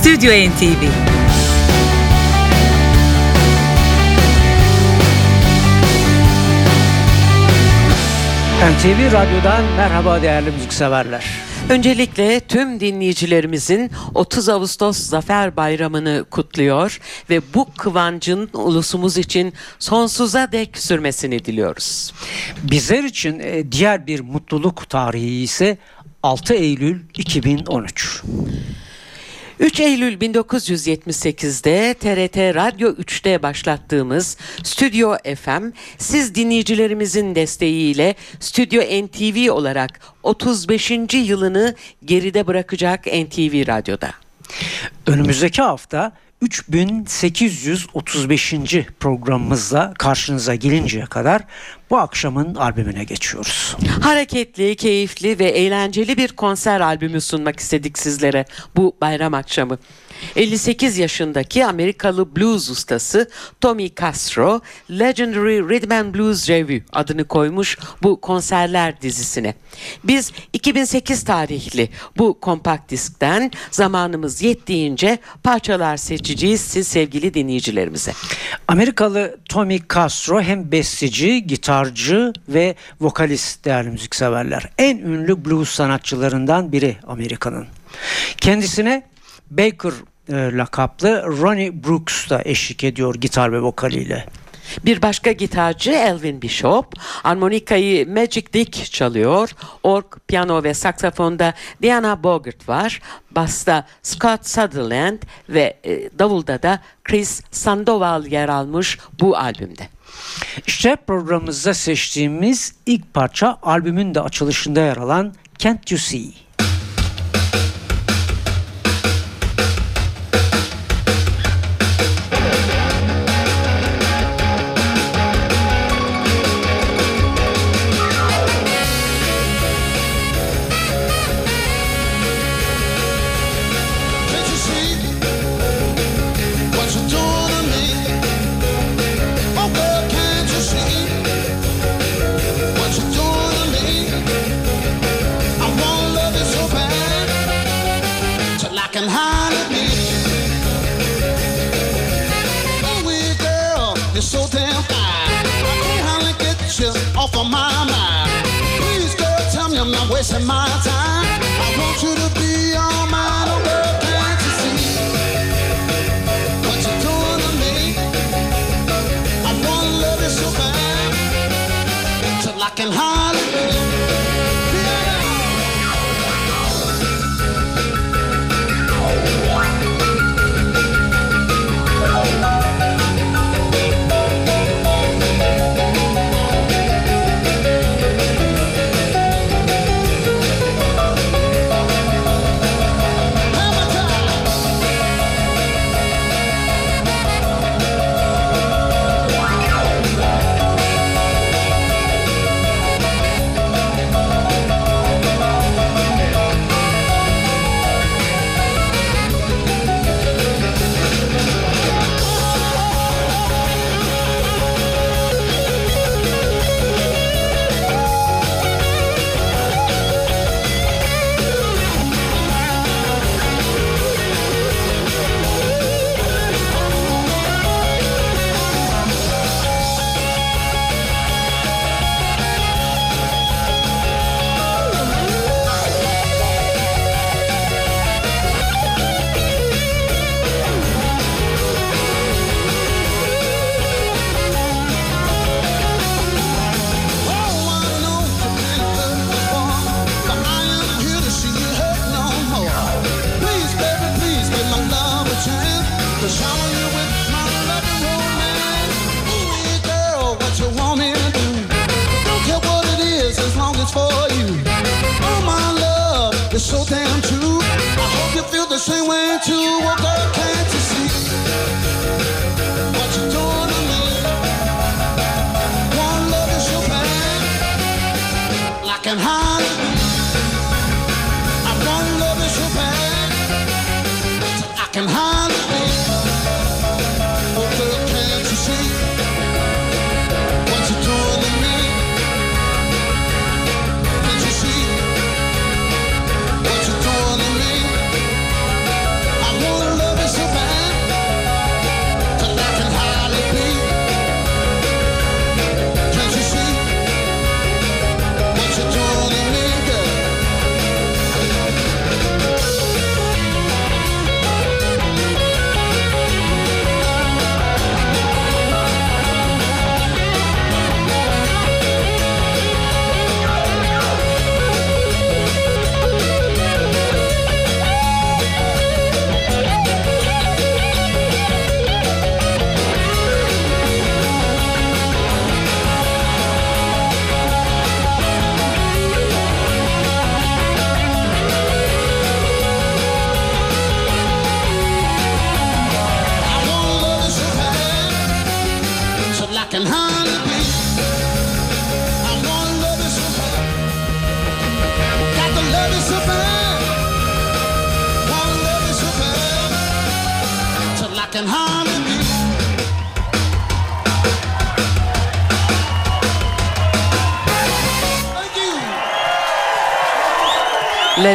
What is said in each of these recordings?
Stüdyo NTV NTV Radyo'dan merhaba değerli müzikseverler. Öncelikle tüm dinleyicilerimizin 30 Ağustos Zafer Bayramı'nı kutluyor ve bu kıvancın ulusumuz için sonsuza dek sürmesini diliyoruz. Bizler için e, diğer bir mutluluk tarihi ise 6 Eylül 2013. 3 Eylül 1978'de TRT Radyo 3'te başlattığımız Stüdyo FM, siz dinleyicilerimizin desteğiyle Stüdyo NTV olarak 35. yılını geride bırakacak NTV Radyo'da. Önümüzdeki hafta 3835. programımızla karşınıza gelinceye kadar bu akşamın albümüne geçiyoruz. Hareketli, keyifli ve eğlenceli bir konser albümü sunmak istedik sizlere bu bayram akşamı. 58 yaşındaki Amerikalı blues ustası Tommy Castro, Legendary Rhythm and Blues Revue adını koymuş bu konserler dizisine. Biz 2008 tarihli bu kompakt diskten zamanımız yettiğince parçalar seçeceğiz siz sevgili dinleyicilerimize. Amerikalı Tommy Castro hem besteci, gitarcı ve vokalist değerli müzikseverler. En ünlü blues sanatçılarından biri Amerika'nın. Kendisine Baker e, lakaplı Ronnie Brooks da eşlik ediyor gitar ve vokaliyle. Bir başka gitarcı Elvin Bishop, armonikayı Magic Dick çalıyor, org, piyano ve saksafonda Diana Bogert var, basta Scott Sutherland ve e, davulda da Chris Sandoval yer almış bu albümde. İşte programımızda seçtiğimiz ilk parça albümün de açılışında yer alan Can't You See?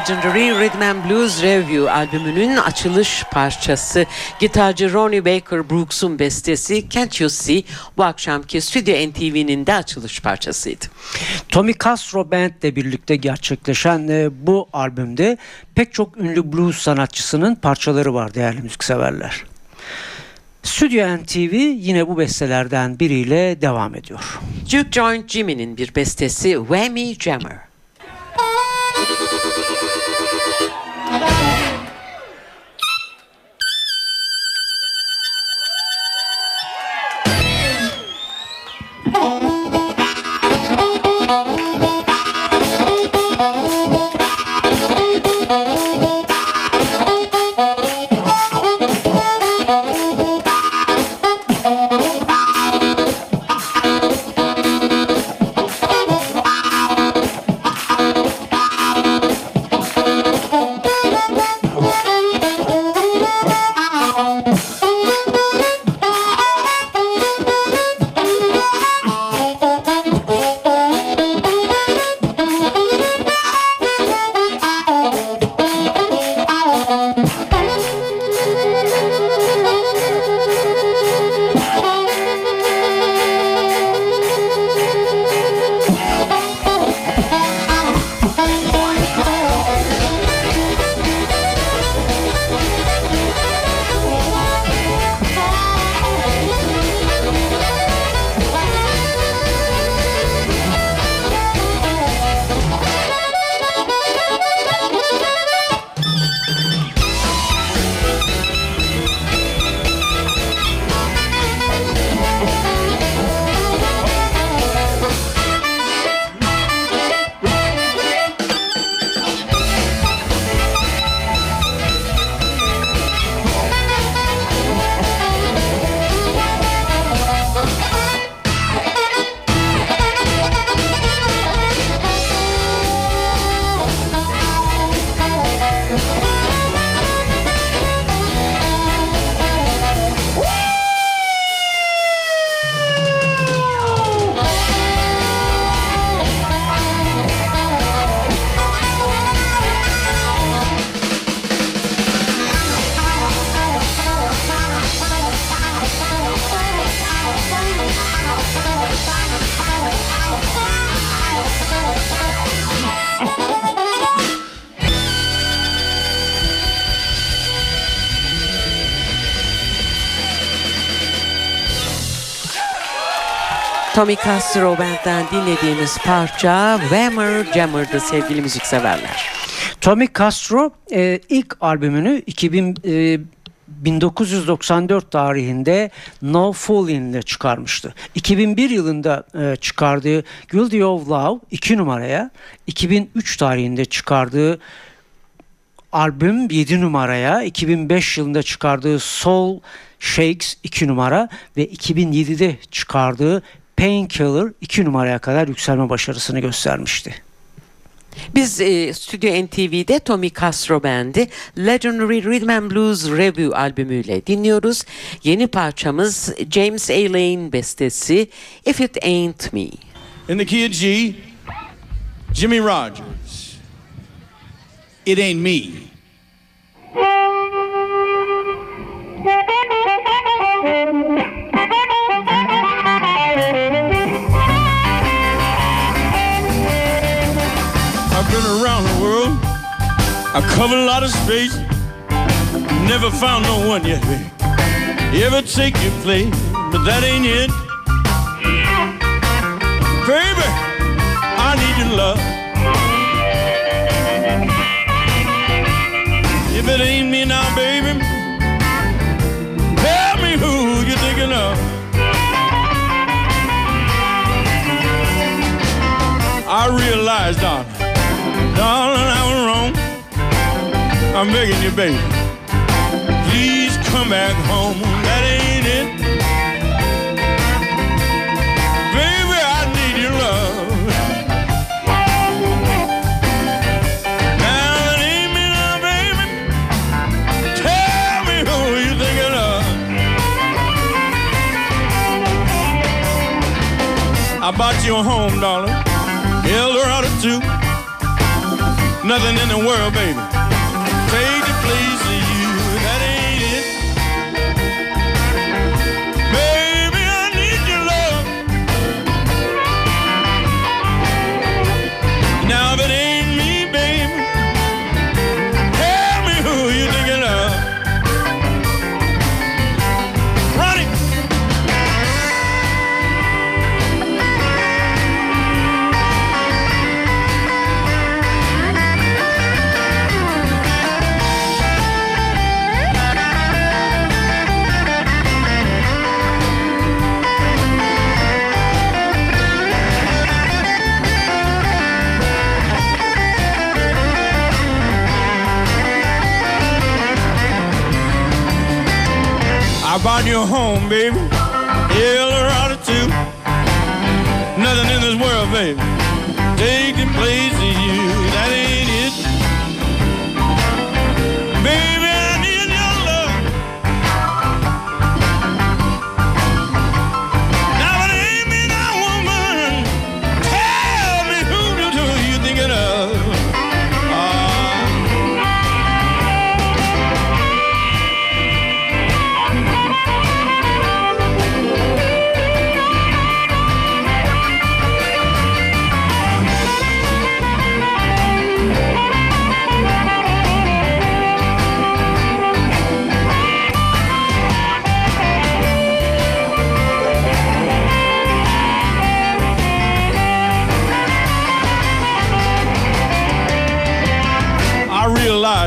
Legendary Rhythm and Blues Review albümünün açılış parçası gitarcı Ronnie Baker Brooks'un bestesi Can't You See bu akşamki Stüdyo NTV'nin de açılış parçasıydı. Tommy Castro Band ile birlikte gerçekleşen e, bu albümde pek çok ünlü blues sanatçısının parçaları var değerli müzikseverler. Stüdyo NTV yine bu bestelerden biriyle devam ediyor. Duke Joint Jimmy'nin bir bestesi Whammy Jammer. Tommy Castro Band'den dinlediğimiz parça Whammer Jammer'dı sevgili müzikseverler. Tommy Castro e, ilk albümünü 2000 e, 1994 tarihinde No Fooling ile çıkarmıştı. 2001 yılında e, çıkardığı Guilty of Love 2 numaraya, 2003 tarihinde çıkardığı albüm 7 numaraya, 2005 yılında çıkardığı Soul Shakes 2 numara ve 2007'de çıkardığı Painkiller 2 numaraya kadar yükselme başarısını göstermişti. Biz e, Stüdyo NTV'de Tommy Castro Band'i Legendary Rhythm and Blues Review albümüyle dinliyoruz. Yeni parçamız James A. Lane bestesi If It Ain't Me. In the key of G, Jimmy Rogers. It ain't me. I covered a lot of space. Never found no one yet, baby. Ever take your place, but that ain't it. Baby, I need your love. If it ain't me now, baby, tell me who you're thinking of. I realize, darling, darling. I'm begging you, baby. Please come back home. That ain't it. Baby, I need your love. Now that ain't me now, baby. Tell me who you thinking of. I bought you a home, darling. Held her out of two. Nothing in the world, baby please Bought you home, baby. Eldorado too. Nothing in this world, baby. Taking place of you. That ain't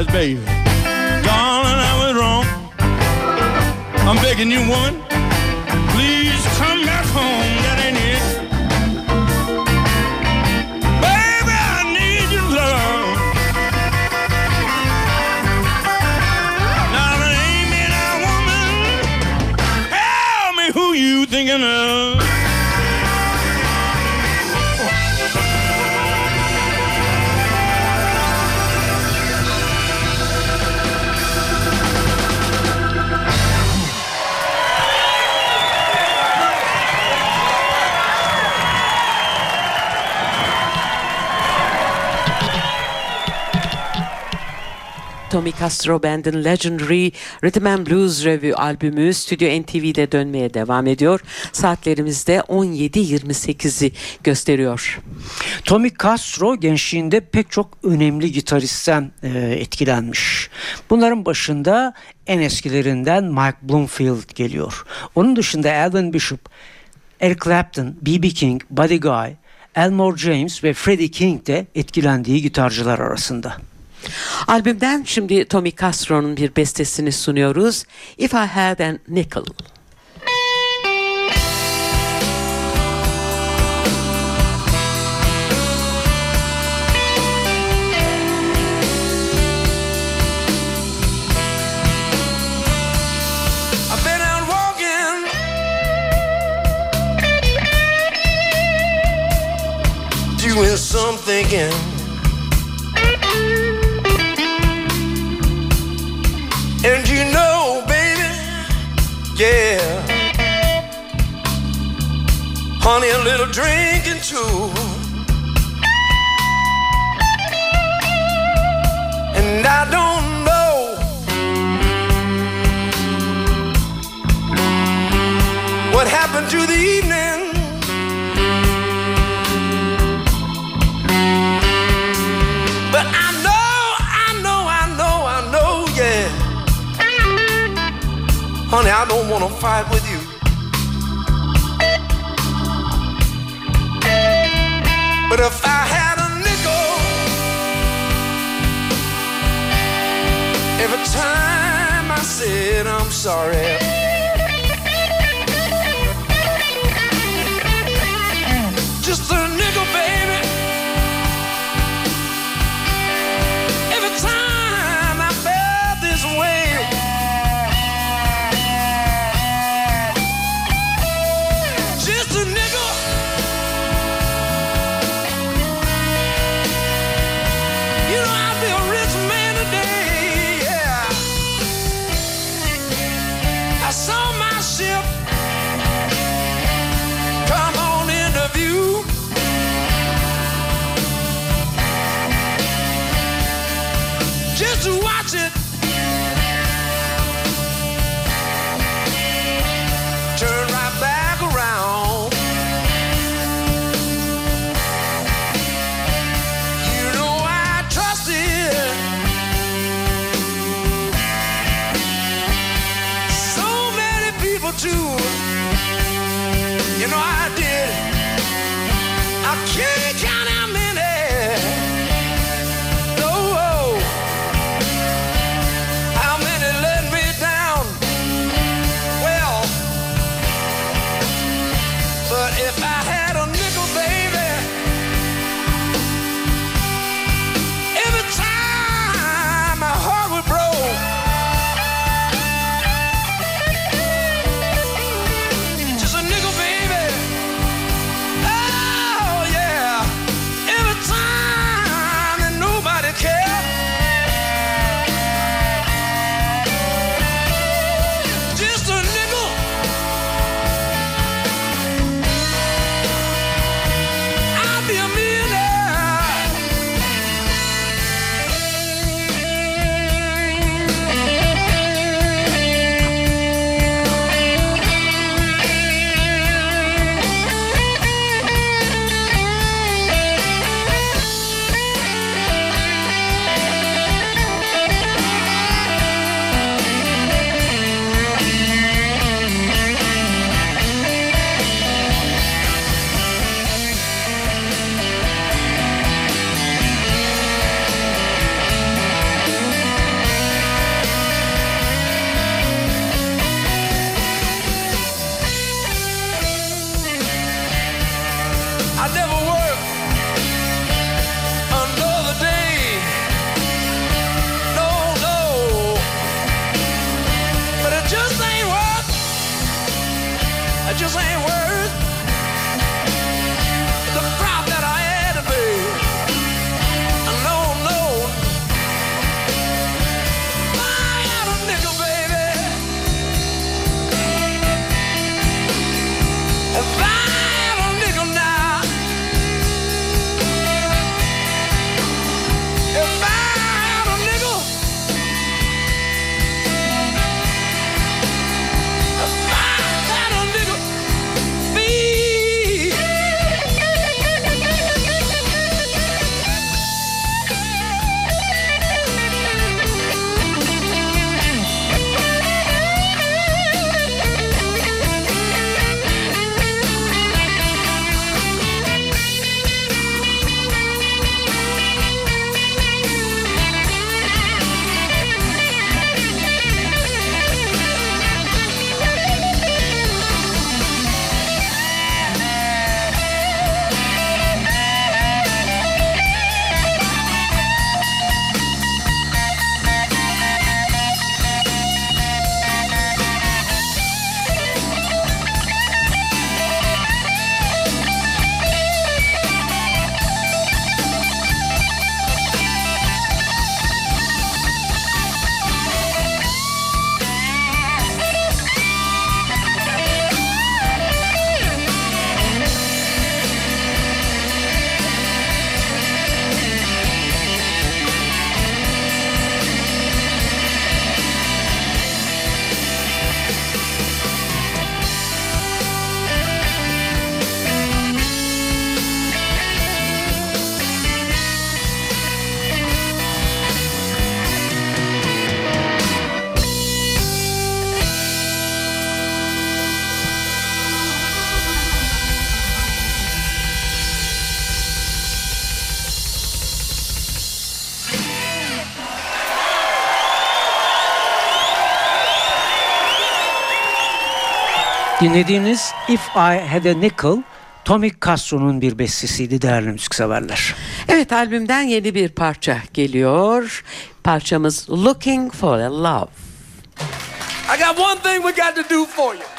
baby, darling, I was wrong. I'm begging you, woman, Tommy Castro Band'in Legendary Rhythm and Blues Revue albümü Stüdyo NTV'de dönmeye devam ediyor. Saatlerimizde 17.28'i gösteriyor. Tommy Castro gençliğinde pek çok önemli gitaristten e, etkilenmiş. Bunların başında en eskilerinden Mike Bloomfield geliyor. Onun dışında Alvin Bishop, Eric Clapton, B.B. King, Buddy Guy, Elmore James ve Freddie King de etkilendiği gitarcılar arasında. Albümden şimdi Tommy Castro'nun bir bestesini sunuyoruz. If I Had a Nickel. Doing some thinking. Yeah. Honey, a little drinking too. And I don't know what happened to the evening. Honey, I don't want to fight with you. But if I had a nickel, every time I said I'm sorry. too. You know I did. I can't. Dinlediğiniz If I Had a Nickel Tommy Castro'nun bir bestesiydi değerli müzikseverler. Evet albümden yeni bir parça geliyor. Parçamız Looking for a Love. I got one thing we got to do for you.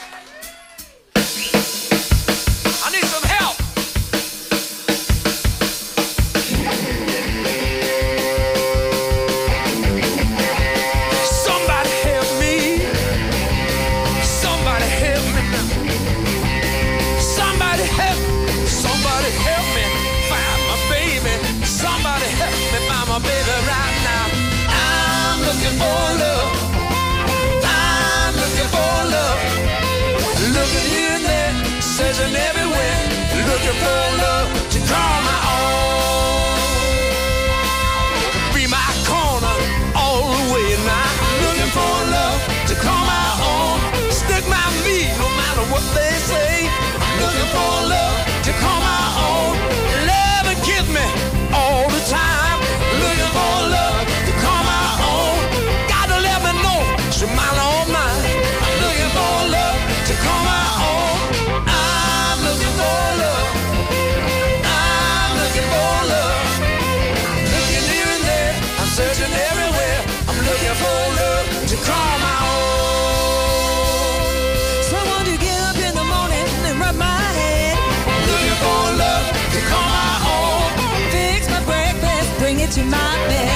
my bed.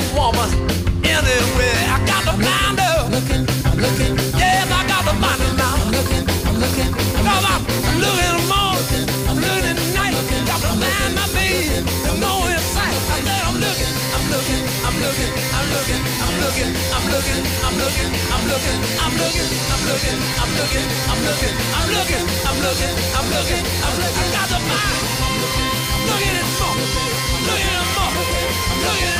and warmer anywhere. I got to find her. I'm looking, I'm looking. Yes, I got to find her now. I'm looking, I'm looking. Cause I'm looking in the morning, I'm looking in night. Got to find my baby. I'm going inside. I said I'm looking, I'm looking, I'm looking, I'm looking, I'm looking, I'm looking, I'm looking, I'm looking, I'm looking, I'm looking, I'm looking, I'm looking, I'm looking, I'm looking, I'm looking, I'm looking. I got to find. Looking at the look at the look at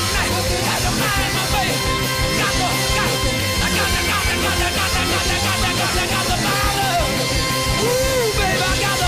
Cause I got the. Ooh, babe, I got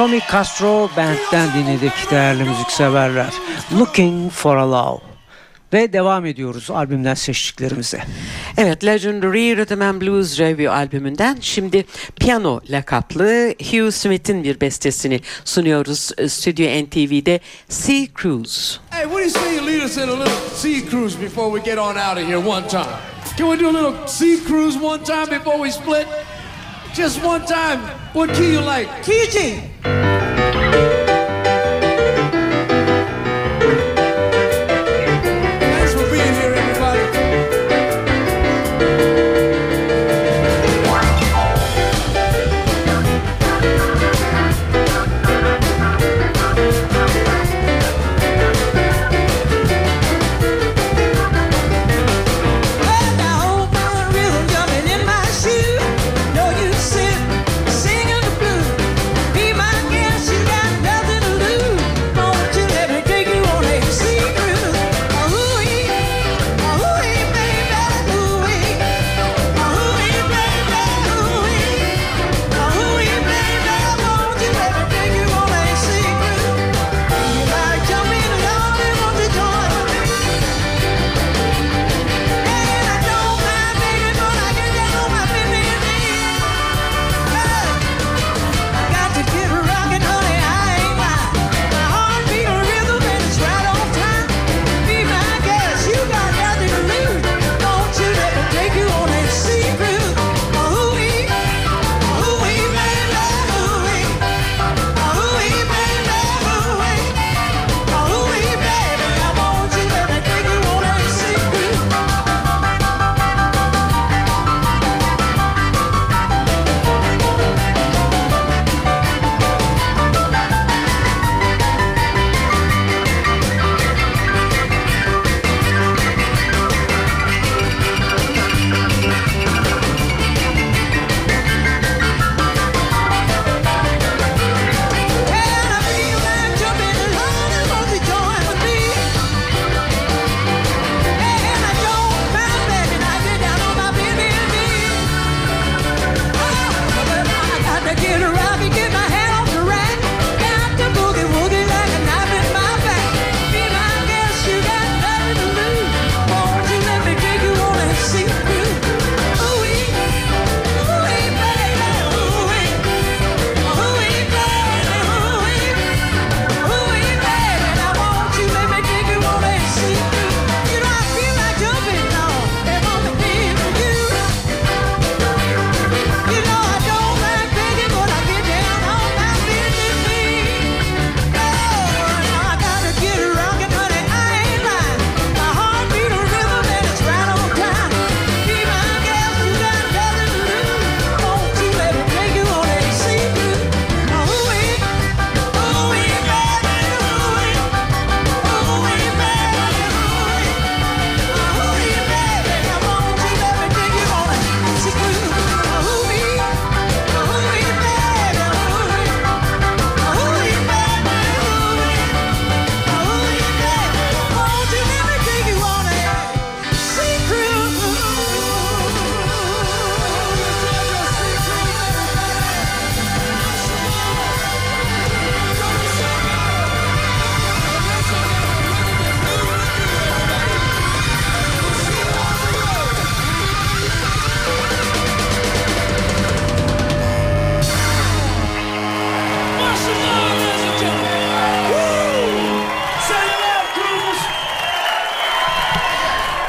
Tommy Castro Band'den dinledik değerli müzikseverler. Looking for a Love. Ve devam ediyoruz albümden seçtiklerimize. Evet Legendary Rhythm and Blues Review albümünden şimdi Piano lakaplı Hugh Smith'in bir bestesini sunuyoruz ee, Stüdyo NTV'de Sea Cruise. Hey what do you say you lead us in a little sea cruise before we get on out of here one time? Can we do a little sea cruise one time before we split? Just one time. What key you like? Key G.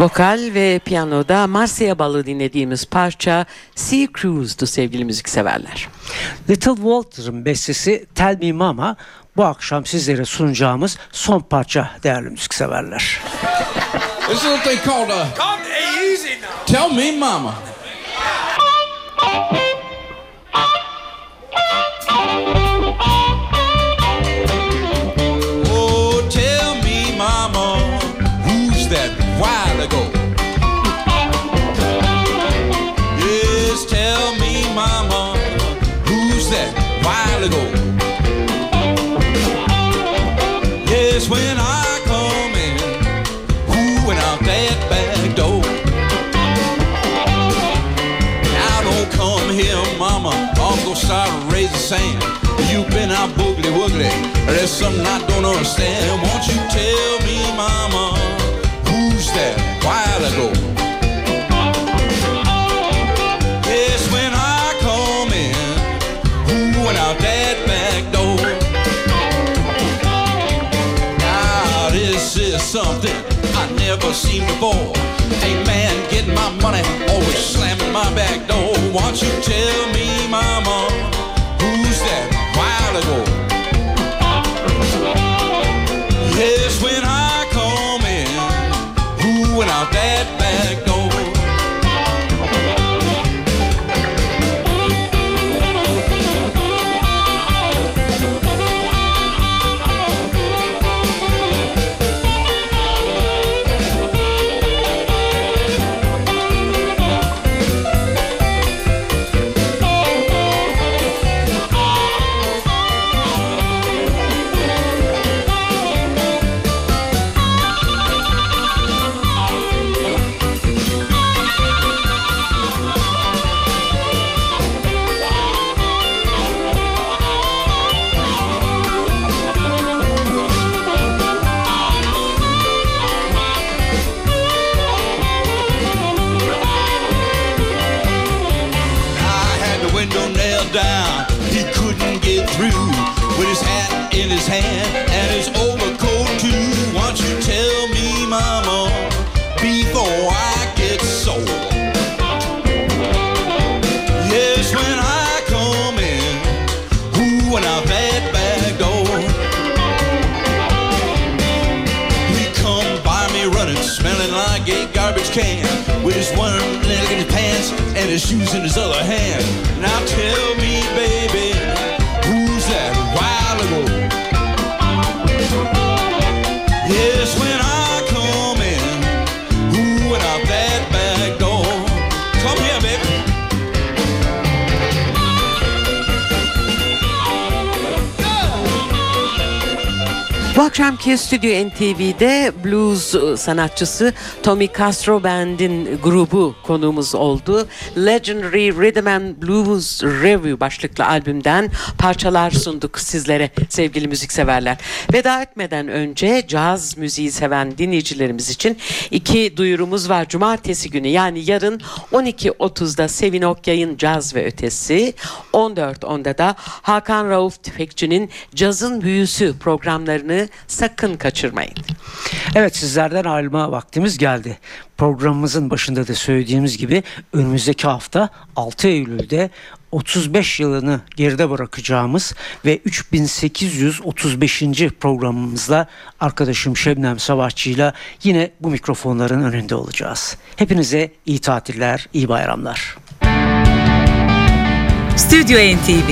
Vokal ve piyanoda Marsiya Balı dinlediğimiz parça Sea Cruise'du sevgili müzikseverler. Little Walter'ın bestesi Tell Me Mama bu akşam sizlere sunacağımız son parça değerli müzikseverler. This is what they called a... Come easy now. Tell Me Mama. while ago. Yes, when I come in, who went out that back door? Now don't come here, mama. I'm gonna start raising sand. You've been out boogly woogly. There's something I don't understand. Won't you tell me, mama, who's that while ago? Seen before. A man getting my money, always slamming my back door. Won't you tell me, mama, who's that while ago? Yes, when I come in, who went out that akşamki Stüdyo NTV'de blues e, sanatçısı Tommy Castro Band'in grubu konuğumuz oldu. Legendary Rhythm and Blues Review başlıklı albümden parçalar sunduk sizlere sevgili müzikseverler. Veda etmeden önce caz müziği seven dinleyicilerimiz için iki duyurumuz var. Cumartesi günü yani yarın 12.30'da Sevin Okyay'ın Caz ve Ötesi, 14.10'da da Hakan Rauf Tüfekçi'nin Cazın Büyüsü programlarını sakın kaçırmayın. Evet sizlerden ayrılma vaktimiz geldi. Programımızın başında da söylediğimiz gibi önümüzdeki hafta 6 Eylül'de 35 yılını geride bırakacağımız ve 3835. programımızla arkadaşım Şebnem Savaşçı'yla yine bu mikrofonların önünde olacağız. Hepinize iyi tatiller, iyi bayramlar. Stüdyo NTV